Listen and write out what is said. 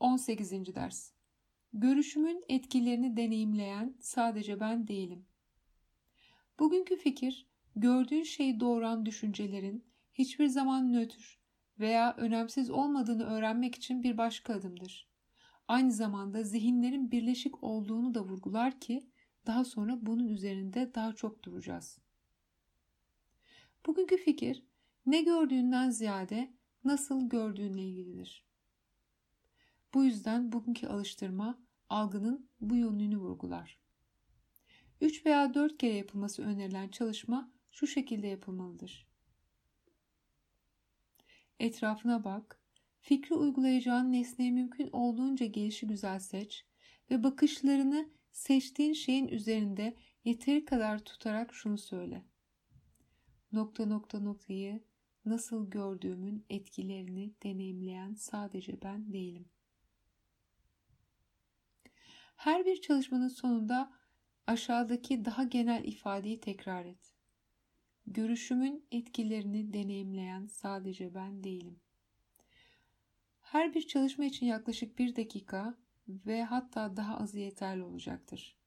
18. ders. Görüşümün etkilerini deneyimleyen sadece ben değilim. Bugünkü fikir, gördüğün şeyi doğuran düşüncelerin hiçbir zaman nötr veya önemsiz olmadığını öğrenmek için bir başka adımdır. Aynı zamanda zihinlerin birleşik olduğunu da vurgular ki daha sonra bunun üzerinde daha çok duracağız. Bugünkü fikir ne gördüğünden ziyade nasıl gördüğünle ilgilidir. Bu yüzden bugünkü alıştırma algının bu yönünü vurgular. 3 veya 4 kere yapılması önerilen çalışma şu şekilde yapılmalıdır. Etrafına bak, fikri uygulayacağın nesneyi mümkün olduğunca gelişi güzel seç ve bakışlarını seçtiğin şeyin üzerinde yeteri kadar tutarak şunu söyle. Nokta nokta noktayı nasıl gördüğümün etkilerini deneyimleyen sadece ben değilim. Her bir çalışmanın sonunda aşağıdaki daha genel ifadeyi tekrar et. Görüşümün etkilerini deneyimleyen sadece ben değilim. Her bir çalışma için yaklaşık bir dakika ve hatta daha azı yeterli olacaktır.